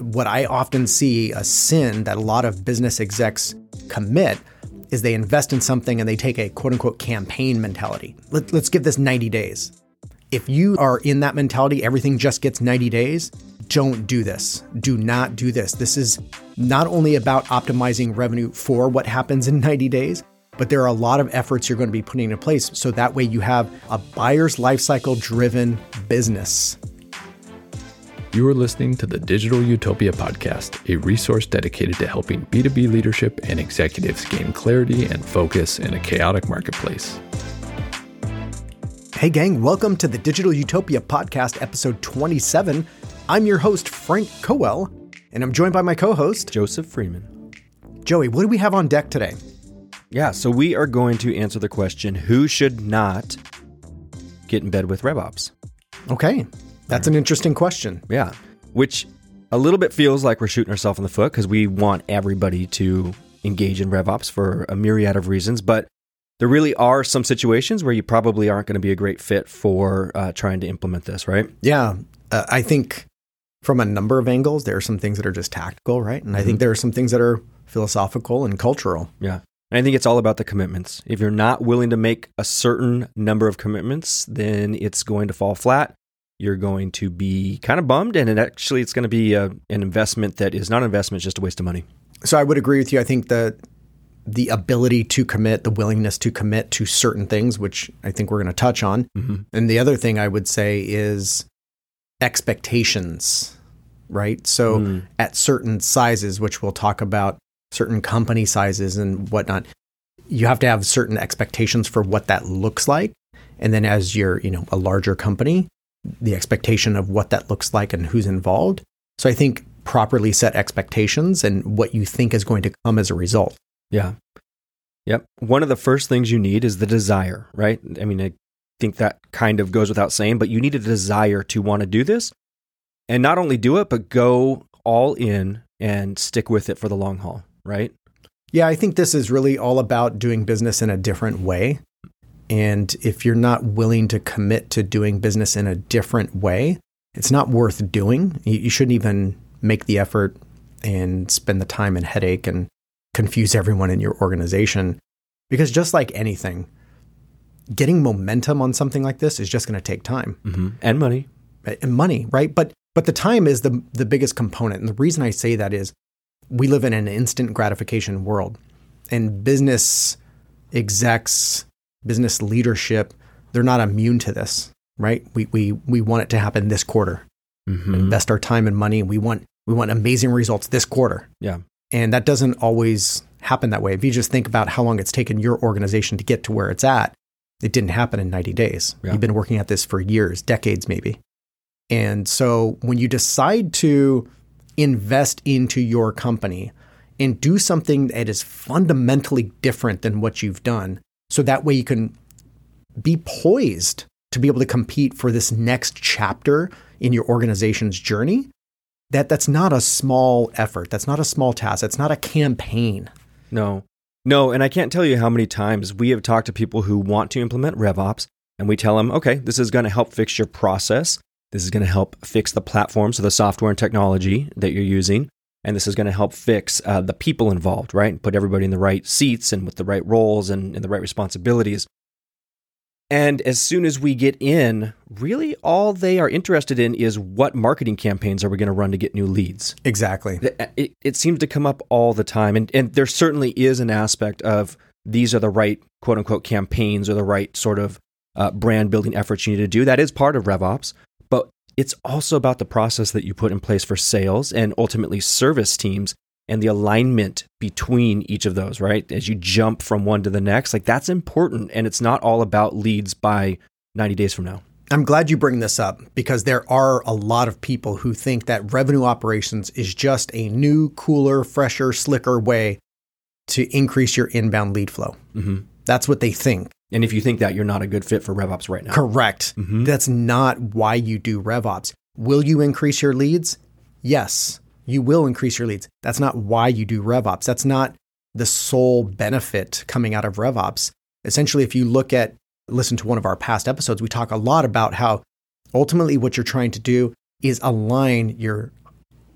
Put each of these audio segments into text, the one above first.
what I often see a sin that a lot of business execs commit is they invest in something and they take a quote unquote campaign mentality. Let, us give this 90 days. If you are in that mentality, everything just gets 90 days, don't do this. Do not do this. This is not only about optimizing revenue for what happens in 90 days, but there are a lot of efforts you're going to be putting in place so that way you have a buyer's lifecycle driven business. You are listening to the Digital Utopia Podcast, a resource dedicated to helping B2B leadership and executives gain clarity and focus in a chaotic marketplace. Hey, gang, welcome to the Digital Utopia Podcast, episode 27. I'm your host, Frank Coel, and I'm joined by my co host, Joseph Freeman. Joey, what do we have on deck today? Yeah, so we are going to answer the question who should not get in bed with RevOps? Okay. That's an interesting question. Yeah, which a little bit feels like we're shooting ourselves in the foot because we want everybody to engage in RevOps for a myriad of reasons. But there really are some situations where you probably aren't going to be a great fit for uh, trying to implement this, right? Yeah. Uh, I think from a number of angles, there are some things that are just tactical, right? And I mm-hmm. think there are some things that are philosophical and cultural. Yeah. And I think it's all about the commitments. If you're not willing to make a certain number of commitments, then it's going to fall flat you're going to be kind of bummed. And it actually, it's going to be a, an investment that is not an investment, just a waste of money. So I would agree with you. I think that the ability to commit, the willingness to commit to certain things, which I think we're going to touch on. Mm-hmm. And the other thing I would say is expectations, right? So mm. at certain sizes, which we'll talk about, certain company sizes and whatnot, you have to have certain expectations for what that looks like. And then as you're, you know, a larger company, the expectation of what that looks like and who's involved. So I think properly set expectations and what you think is going to come as a result. Yeah. Yep. One of the first things you need is the desire, right? I mean, I think that kind of goes without saying, but you need a desire to want to do this and not only do it, but go all in and stick with it for the long haul, right? Yeah, I think this is really all about doing business in a different way. And if you're not willing to commit to doing business in a different way, it's not worth doing. You, shouldn't even make the effort and spend the time and headache and confuse everyone in your organization. Because just like anything, getting momentum on something like this is just going to take time mm-hmm. and money and money, right? But but the time is the the biggest component, and the reason I say that is we live in an instant gratification world, and business execs business leadership, they're not immune to this, right? We, we, we want it to happen this quarter. Mm-hmm. Invest our time and money. We want, we want amazing results this quarter. Yeah. And that doesn't always happen that way. If you just think about how long it's taken your organization to get to where it's at, it didn't happen in 90 days. Yeah. You've been working at this for years, decades maybe. And so when you decide to invest into your company and do something that is fundamentally different than what you've done, so that way you can be poised to be able to compete for this next chapter in your organization's journey. That that's not a small effort. That's not a small task. That's not a campaign. No. No, and I can't tell you how many times we have talked to people who want to implement RevOps and we tell them, okay, this is going to help fix your process. This is going to help fix the platform, so the software and technology that you're using and this is going to help fix uh, the people involved, right? Put everybody in the right seats and with the right roles and, and the right responsibilities. And as soon as we get in, really all they are interested in is what marketing campaigns are we going to run to get new leads? Exactly. It, it, it, seems to come up all the time. And, and there certainly is an aspect of these are the right quote unquote campaigns or the right sort of uh, brand building efforts you need to do. That is part of RevOps. It's also about the process that you put in place for sales and ultimately service teams and the alignment between each of those, right? As you jump from one to the next, like that's important. And it's not all about leads by 90 days from now. I'm glad you bring this up because there are a lot of people who think that revenue operations is just a new, cooler, fresher, slicker way to increase your inbound lead flow. Mm-hmm. That's what they think. And if you think that, you're not a good fit for RevOps right now. Correct. Mm-hmm. That's not why you do RevOps. Will you increase your leads? Yes, you will increase your leads. That's not why you do RevOps. That's not the sole benefit coming out of RevOps. Essentially, if you look at, listen to one of our past episodes, we talk a lot about how ultimately what you're trying to do is align your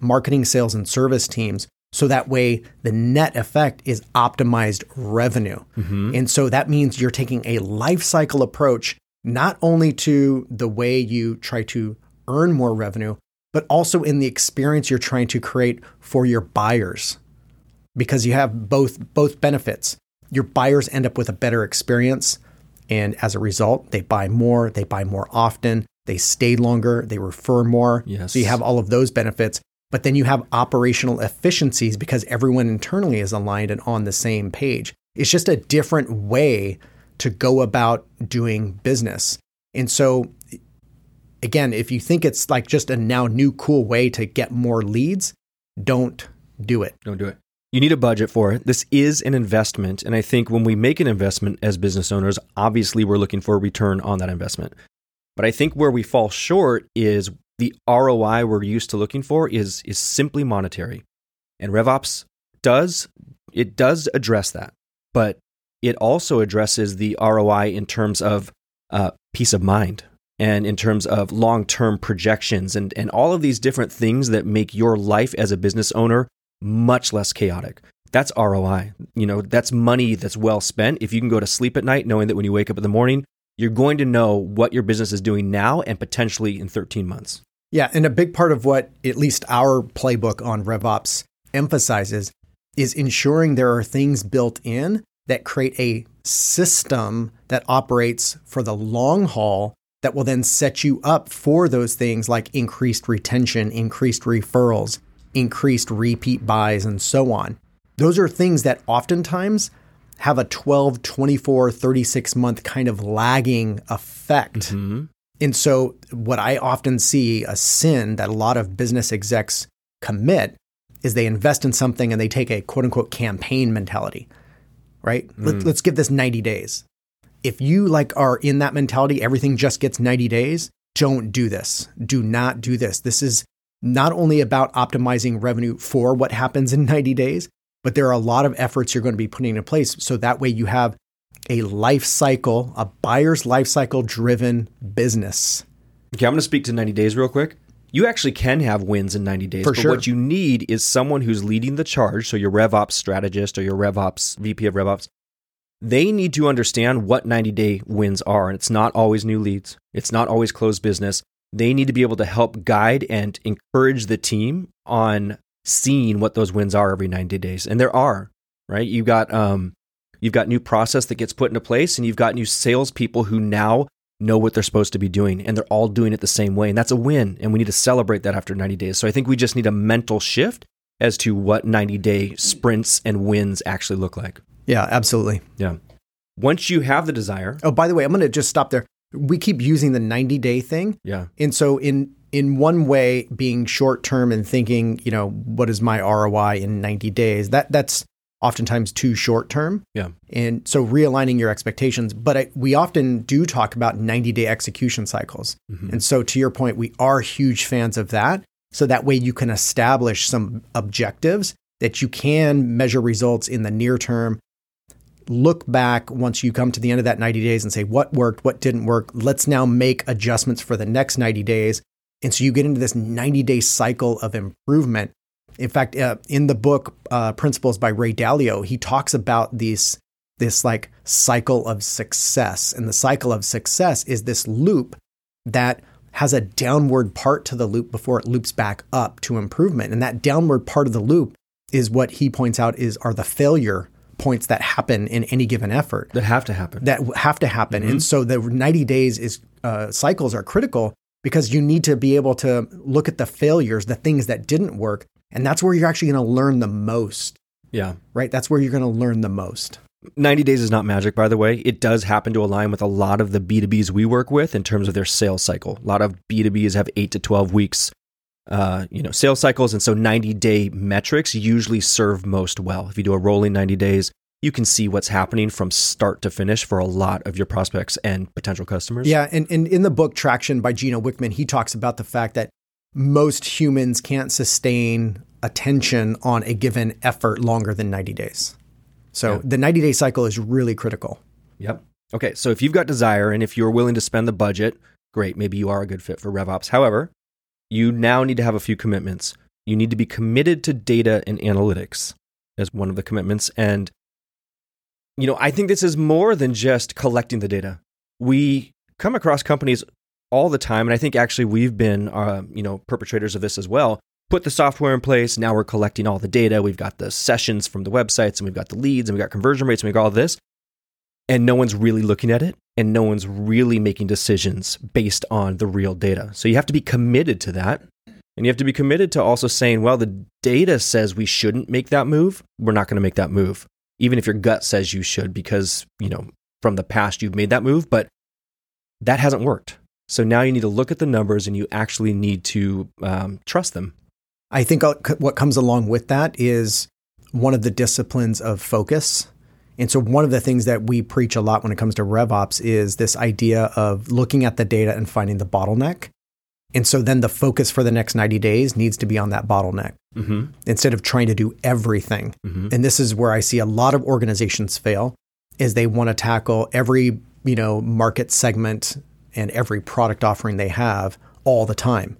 marketing, sales, and service teams. So that way, the net effect is optimized revenue. Mm-hmm. And so that means you're taking a life cycle approach, not only to the way you try to earn more revenue, but also in the experience you're trying to create for your buyers. Because you have both, both benefits. Your buyers end up with a better experience. And as a result, they buy more, they buy more often, they stay longer, they refer more. Yes. So you have all of those benefits. But then you have operational efficiencies because everyone internally is aligned and on the same page. It's just a different way to go about doing business. And so, again, if you think it's like just a now new cool way to get more leads, don't do it. Don't do it. You need a budget for it. This is an investment. And I think when we make an investment as business owners, obviously we're looking for a return on that investment. But I think where we fall short is the ROI we're used to looking for is is simply monetary. And RevOps does it does address that, but it also addresses the ROI in terms of uh, peace of mind and in terms of long term projections and, and all of these different things that make your life as a business owner much less chaotic. That's ROI. You know, that's money that's well spent. If you can go to sleep at night knowing that when you wake up in the morning, you're going to know what your business is doing now and potentially in 13 months. Yeah, and a big part of what at least our playbook on RevOps emphasizes is ensuring there are things built in that create a system that operates for the long haul that will then set you up for those things like increased retention, increased referrals, increased repeat buys, and so on. Those are things that oftentimes have a 12, 24, 36 month kind of lagging effect. Mm-hmm. And so, what I often see a sin that a lot of business execs commit is they invest in something and they take a quote unquote campaign mentality, right? Mm. Let, us give this 90 days. If you like are in that mentality, everything just gets 90 days, don't do this. Do not do this. This is not only about optimizing revenue for what happens in 90 days, but there are a lot of efforts you're going to be putting in place. So that way you have a life cycle, a buyer's life cycle driven business. Okay, I'm going to speak to 90 days real quick. You actually can have wins in 90 days, For but sure. what you need is someone who's leading the charge. So your RevOps strategist or your RevOps VP of RevOps, they need to understand what 90 day wins are. And it's not always new leads, it's not always closed business. They need to be able to help guide and encourage the team on seeing what those wins are every 90 days. And there are, right? You got um, You've got new process that gets put into place, and you've got new salespeople who now know what they're supposed to be doing, and they're all doing it the same way. And that's a win. And we need to celebrate that after 90 days. So I think we just need a mental shift as to what 90 day sprints and wins actually look like. Yeah, absolutely. Yeah. Once you have the desire. Oh, by the way, I'm going to just stop there. We keep using the 90 day thing. Yeah. And so in in one way being short term and thinking, you know, what is my ROI in 90 days? That that's oftentimes too short term. Yeah. And so realigning your expectations. But I, we often do talk about 90 day execution cycles. Mm-hmm. And so to your point, we are huge fans of that. So that way you can establish some objectives that you can measure results in the near term. Look back once you come to the end of that 90 days and say, what worked, what didn't work. Let's now make adjustments for the next 90 days. And so you get into this 90 day cycle of improvement in fact, uh, in the book uh, Principles by Ray Dalio, he talks about these this like cycle of success, and the cycle of success is this loop that has a downward part to the loop before it loops back up to improvement, and that downward part of the loop is what he points out is are the failure points that happen in any given effort. That have to happen. That have to happen, mm-hmm. and so the 90 days is uh, cycles are critical because you need to be able to look at the failures, the things that didn't work, and that's where you're actually going to learn the most. Yeah. Right? That's where you're going to learn the most. 90 days is not magic, by the way. It does happen to align with a lot of the B2Bs we work with in terms of their sales cycle. A lot of B2Bs have eight to 12 weeks, uh, you know, sales cycles. And so 90 day metrics usually serve most well. If you do a rolling 90 days, you can see what's happening from start to finish for a lot of your prospects and potential customers. Yeah. And, and in the book Traction by Gino Wickman, he talks about the fact that most humans can't sustain attention on a given effort longer than 90 days. So yeah. the 90 day cycle is really critical. Yep. Okay. So if you've got desire and if you're willing to spend the budget, great. Maybe you are a good fit for RevOps. However, you now need to have a few commitments. You need to be committed to data and analytics as one of the commitments. And, you know, I think this is more than just collecting the data. We come across companies all the time, and I think actually we've been, uh, you know, perpetrators of this as well. Put the software in place. Now we're collecting all the data. We've got the sessions from the websites, and we've got the leads, and we've got conversion rates, and we've got all this. And no one's really looking at it, and no one's really making decisions based on the real data. So you have to be committed to that. And you have to be committed to also saying, well, the data says we shouldn't make that move. We're not going to make that move, even if your gut says you should, because, you know, from the past you've made that move, but that hasn't worked. So now you need to look at the numbers and you actually need to um, trust them. I think what comes along with that is one of the disciplines of focus. And so, one of the things that we preach a lot when it comes to RevOps is this idea of looking at the data and finding the bottleneck. And so then the focus for the next 90 days needs to be on that bottleneck mm-hmm. instead of trying to do everything. Mm-hmm. And this is where I see a lot of organizations fail is they want to tackle every, you know, market segment and every product offering they have all the time.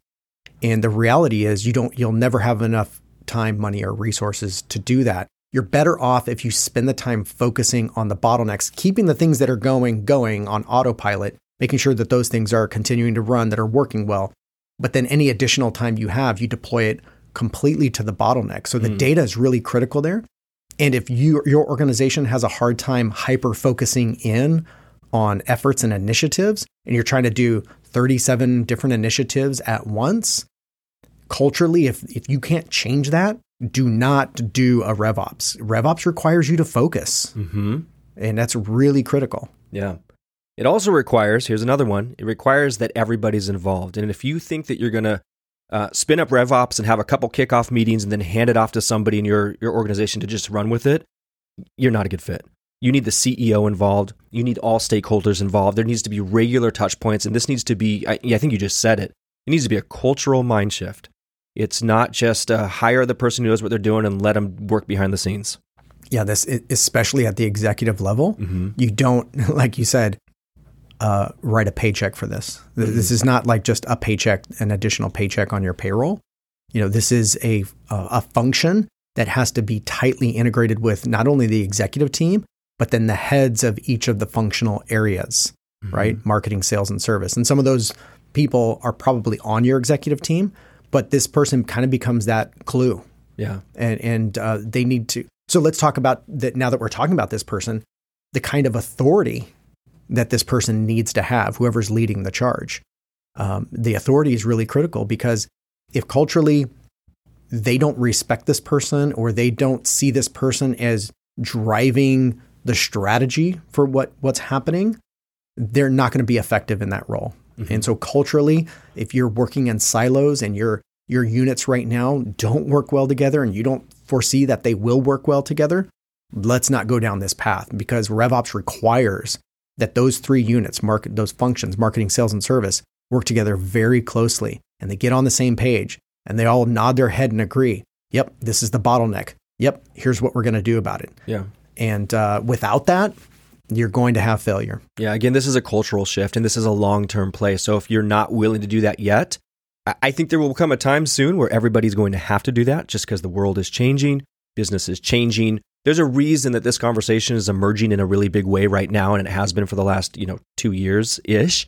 And the reality is you don't you'll never have enough time, money or resources to do that. You're better off if you spend the time focusing on the bottlenecks, keeping the things that are going going on autopilot, making sure that those things are continuing to run that are working well but then any additional time you have, you deploy it completely to the bottleneck. So the mm. data is really critical there. And if you, your organization has a hard time hyper focusing in on efforts and initiatives, and you're trying to do 37 different initiatives at once, culturally, if, if you can't change that, do not do a RevOps. RevOps requires you to focus. Mm-hmm. And that's really critical. Yeah. It also requires, here's another one, it requires that everybody's involved. And if you think that you're going to uh, spin up RevOps and have a couple kickoff meetings and then hand it off to somebody in your, your organization to just run with it, you're not a good fit. You need the CEO involved. You need all stakeholders involved. There needs to be regular touch points. And this needs to be, I, I think you just said it, it needs to be a cultural mind shift. It's not just uh, hire the person who knows what they're doing and let them work behind the scenes. Yeah, this especially at the executive level. Mm-hmm. You don't, like you said, uh, write a paycheck for this. Mm-hmm. This is not like just a paycheck, an additional paycheck on your payroll. You know, this is a a function that has to be tightly integrated with not only the executive team, but then the heads of each of the functional areas, mm-hmm. right? Marketing, sales, and service. And some of those people are probably on your executive team, but this person kind of becomes that clue. Yeah. And and uh, they need to. So let's talk about that. Now that we're talking about this person, the kind of authority that this person needs to have, whoever's leading the charge. Um, the authority is really critical because if culturally they don't respect this person or they don't see this person as driving the strategy for what, what's happening, they're not going to be effective in that role. Mm-hmm. And so culturally, if you're working in silos and your your units right now don't work well together and you don't foresee that they will work well together, let's not go down this path because RevOps requires that those three units, market those functions, marketing, sales, and service, work together very closely and they get on the same page and they all nod their head and agree, yep, this is the bottleneck. Yep, here's what we're going to do about it. Yeah. And uh, without that, you're going to have failure. Yeah. Again, this is a cultural shift and this is a long term play. So if you're not willing to do that yet, I think there will come a time soon where everybody's going to have to do that just because the world is changing, business is changing, there's a reason that this conversation is emerging in a really big way right now, and it has been for the last you know two years ish.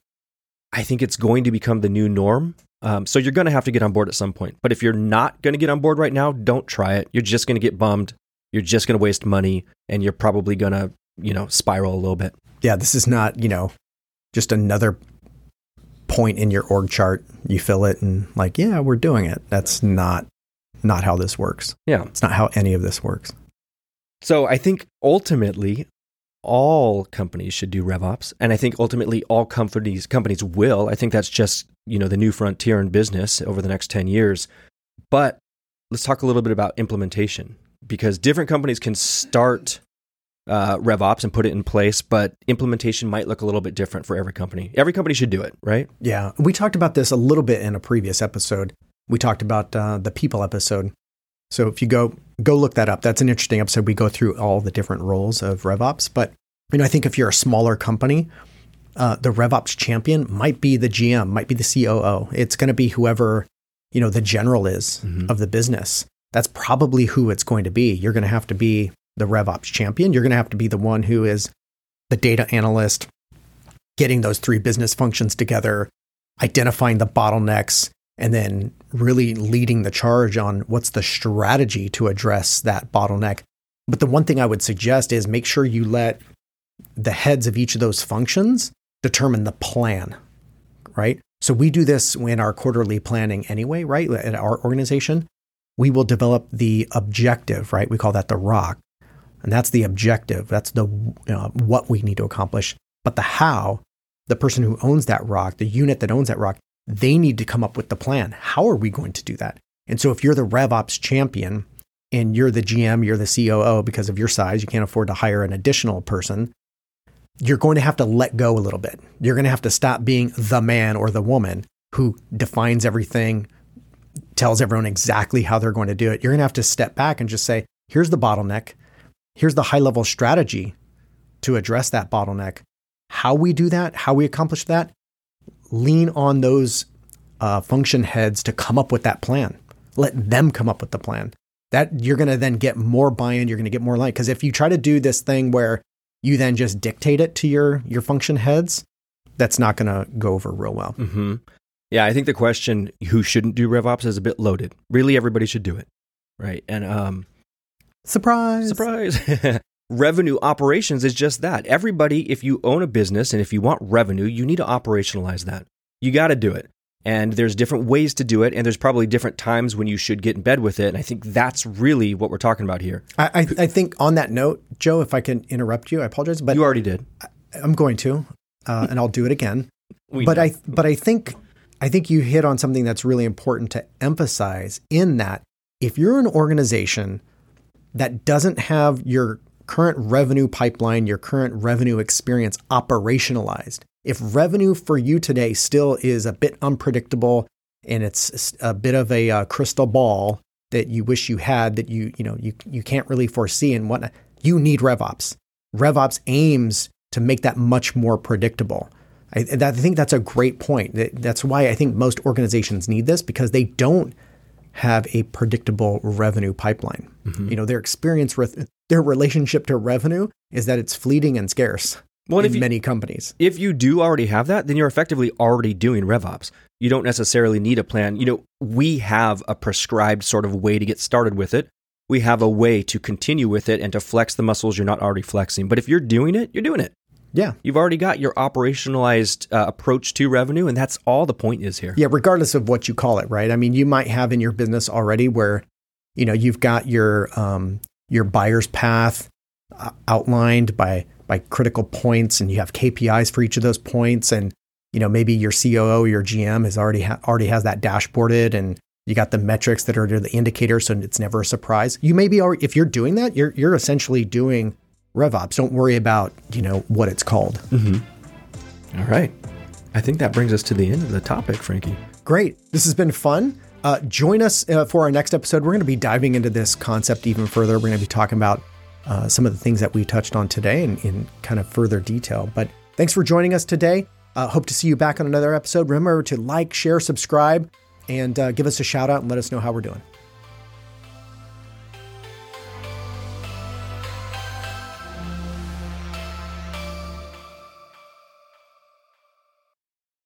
I think it's going to become the new norm. Um, so you're going to have to get on board at some point. But if you're not going to get on board right now, don't try it. You're just going to get bummed. You're just going to waste money, and you're probably going to you know spiral a little bit. Yeah, this is not you know just another point in your org chart. You fill it and like, yeah, we're doing it. That's not not how this works. Yeah, it's not how any of this works. So I think ultimately all companies should do RevOps, and I think ultimately all companies companies will. I think that's just you know the new frontier in business over the next ten years. But let's talk a little bit about implementation because different companies can start uh, RevOps and put it in place, but implementation might look a little bit different for every company. Every company should do it, right? Yeah, we talked about this a little bit in a previous episode. We talked about uh, the people episode. So if you go go look that up, that's an interesting episode. We go through all the different roles of RevOps. But you know, I think if you're a smaller company, uh, the RevOps champion might be the GM, might be the COO. It's going to be whoever you know, the general is mm-hmm. of the business. That's probably who it's going to be. You're going to have to be the RevOps champion. You're going to have to be the one who is the data analyst, getting those three business functions together, identifying the bottlenecks, and then really leading the charge on what's the strategy to address that bottleneck. But the one thing I would suggest is make sure you let the heads of each of those functions determine the plan, right? So we do this in our quarterly planning anyway, right? At our organization, we will develop the objective, right? We call that the rock. And that's the objective. That's the what we need to accomplish. But the how, the person who owns that rock, the unit that owns that rock, they need to come up with the plan. How are we going to do that? And so if you're the RevOps champion and you're the GM, you're the COO because of your size, you can't afford to hire an additional person, you're going to have to let go a little bit. You're going to have to stop being the man or the woman who defines everything, tells everyone exactly how they're going to do it. You're going to have to step back and just say, here's the bottleneck. Here's the high level strategy to address that bottleneck. How we do that, how we accomplish that, lean on those uh, function heads to come up with that plan. Let them come up with the plan. That you're going to then get more buy-in. You're going to get more light because if you try to do this thing where you then just dictate it to your your function heads, that's not going to go over real well. Mm-hmm. Yeah, I think the question who shouldn't do RevOps is a bit loaded. Really, everybody should do it, right? And um, surprise, surprise. revenue operations is just that. Everybody, if you own a business and if you want revenue, you need to operationalize that. You got to do it. And there's different ways to do it, and there's probably different times when you should get in bed with it. And I think that's really what we're talking about here. I, I, I think on that note, Joe, if I can interrupt you, I apologize, but you already did. I, am going to, uh, and I'll do it again. but know. I, but I think, I think you hit on something that's really important to emphasize. In that, if you're an organization that doesn't have your current revenue pipeline, your current revenue experience operationalized. If revenue for you today still is a bit unpredictable and it's a bit of a uh, crystal ball that you wish you had that you you know you you can't really foresee and whatnot, you need RevOps. RevOps aims to make that much more predictable. I, I think that's a great point. That's why I think most organizations need this because they don't have a predictable revenue pipeline. Mm-hmm. You know, their experience with their relationship to revenue is that it's fleeting and scarce well, in you, many companies. If you do already have that, then you're effectively already doing RevOps. You don't necessarily need a plan. You know, we have a prescribed sort of way to get started with it. We have a way to continue with it and to flex the muscles you're not already flexing. But if you're doing it, you're doing it. Yeah. You've already got your operationalized uh, approach to revenue, and that's all the point is here. Yeah, regardless of what you call it, right? I mean, you might have in your business already where, you know, you've got your um, your buyer's path uh, outlined by by critical points, and you have KPIs for each of those points, and you know maybe your COO, your GM has already ha- already has that dashboarded, and you got the metrics that are the indicators, so it's never a surprise. You may be already, if you're doing that, you're you're essentially doing RevOps. Don't worry about you know what it's called. Mm-hmm. All right, I think that brings us to the end of the topic, Frankie. Great. This has been fun. Uh, join us uh, for our next episode. We're going to be diving into this concept even further. We're going to be talking about uh, some of the things that we touched on today in, in kind of further detail. But thanks for joining us today. Uh, hope to see you back on another episode. Remember to like, share, subscribe, and uh, give us a shout out and let us know how we're doing.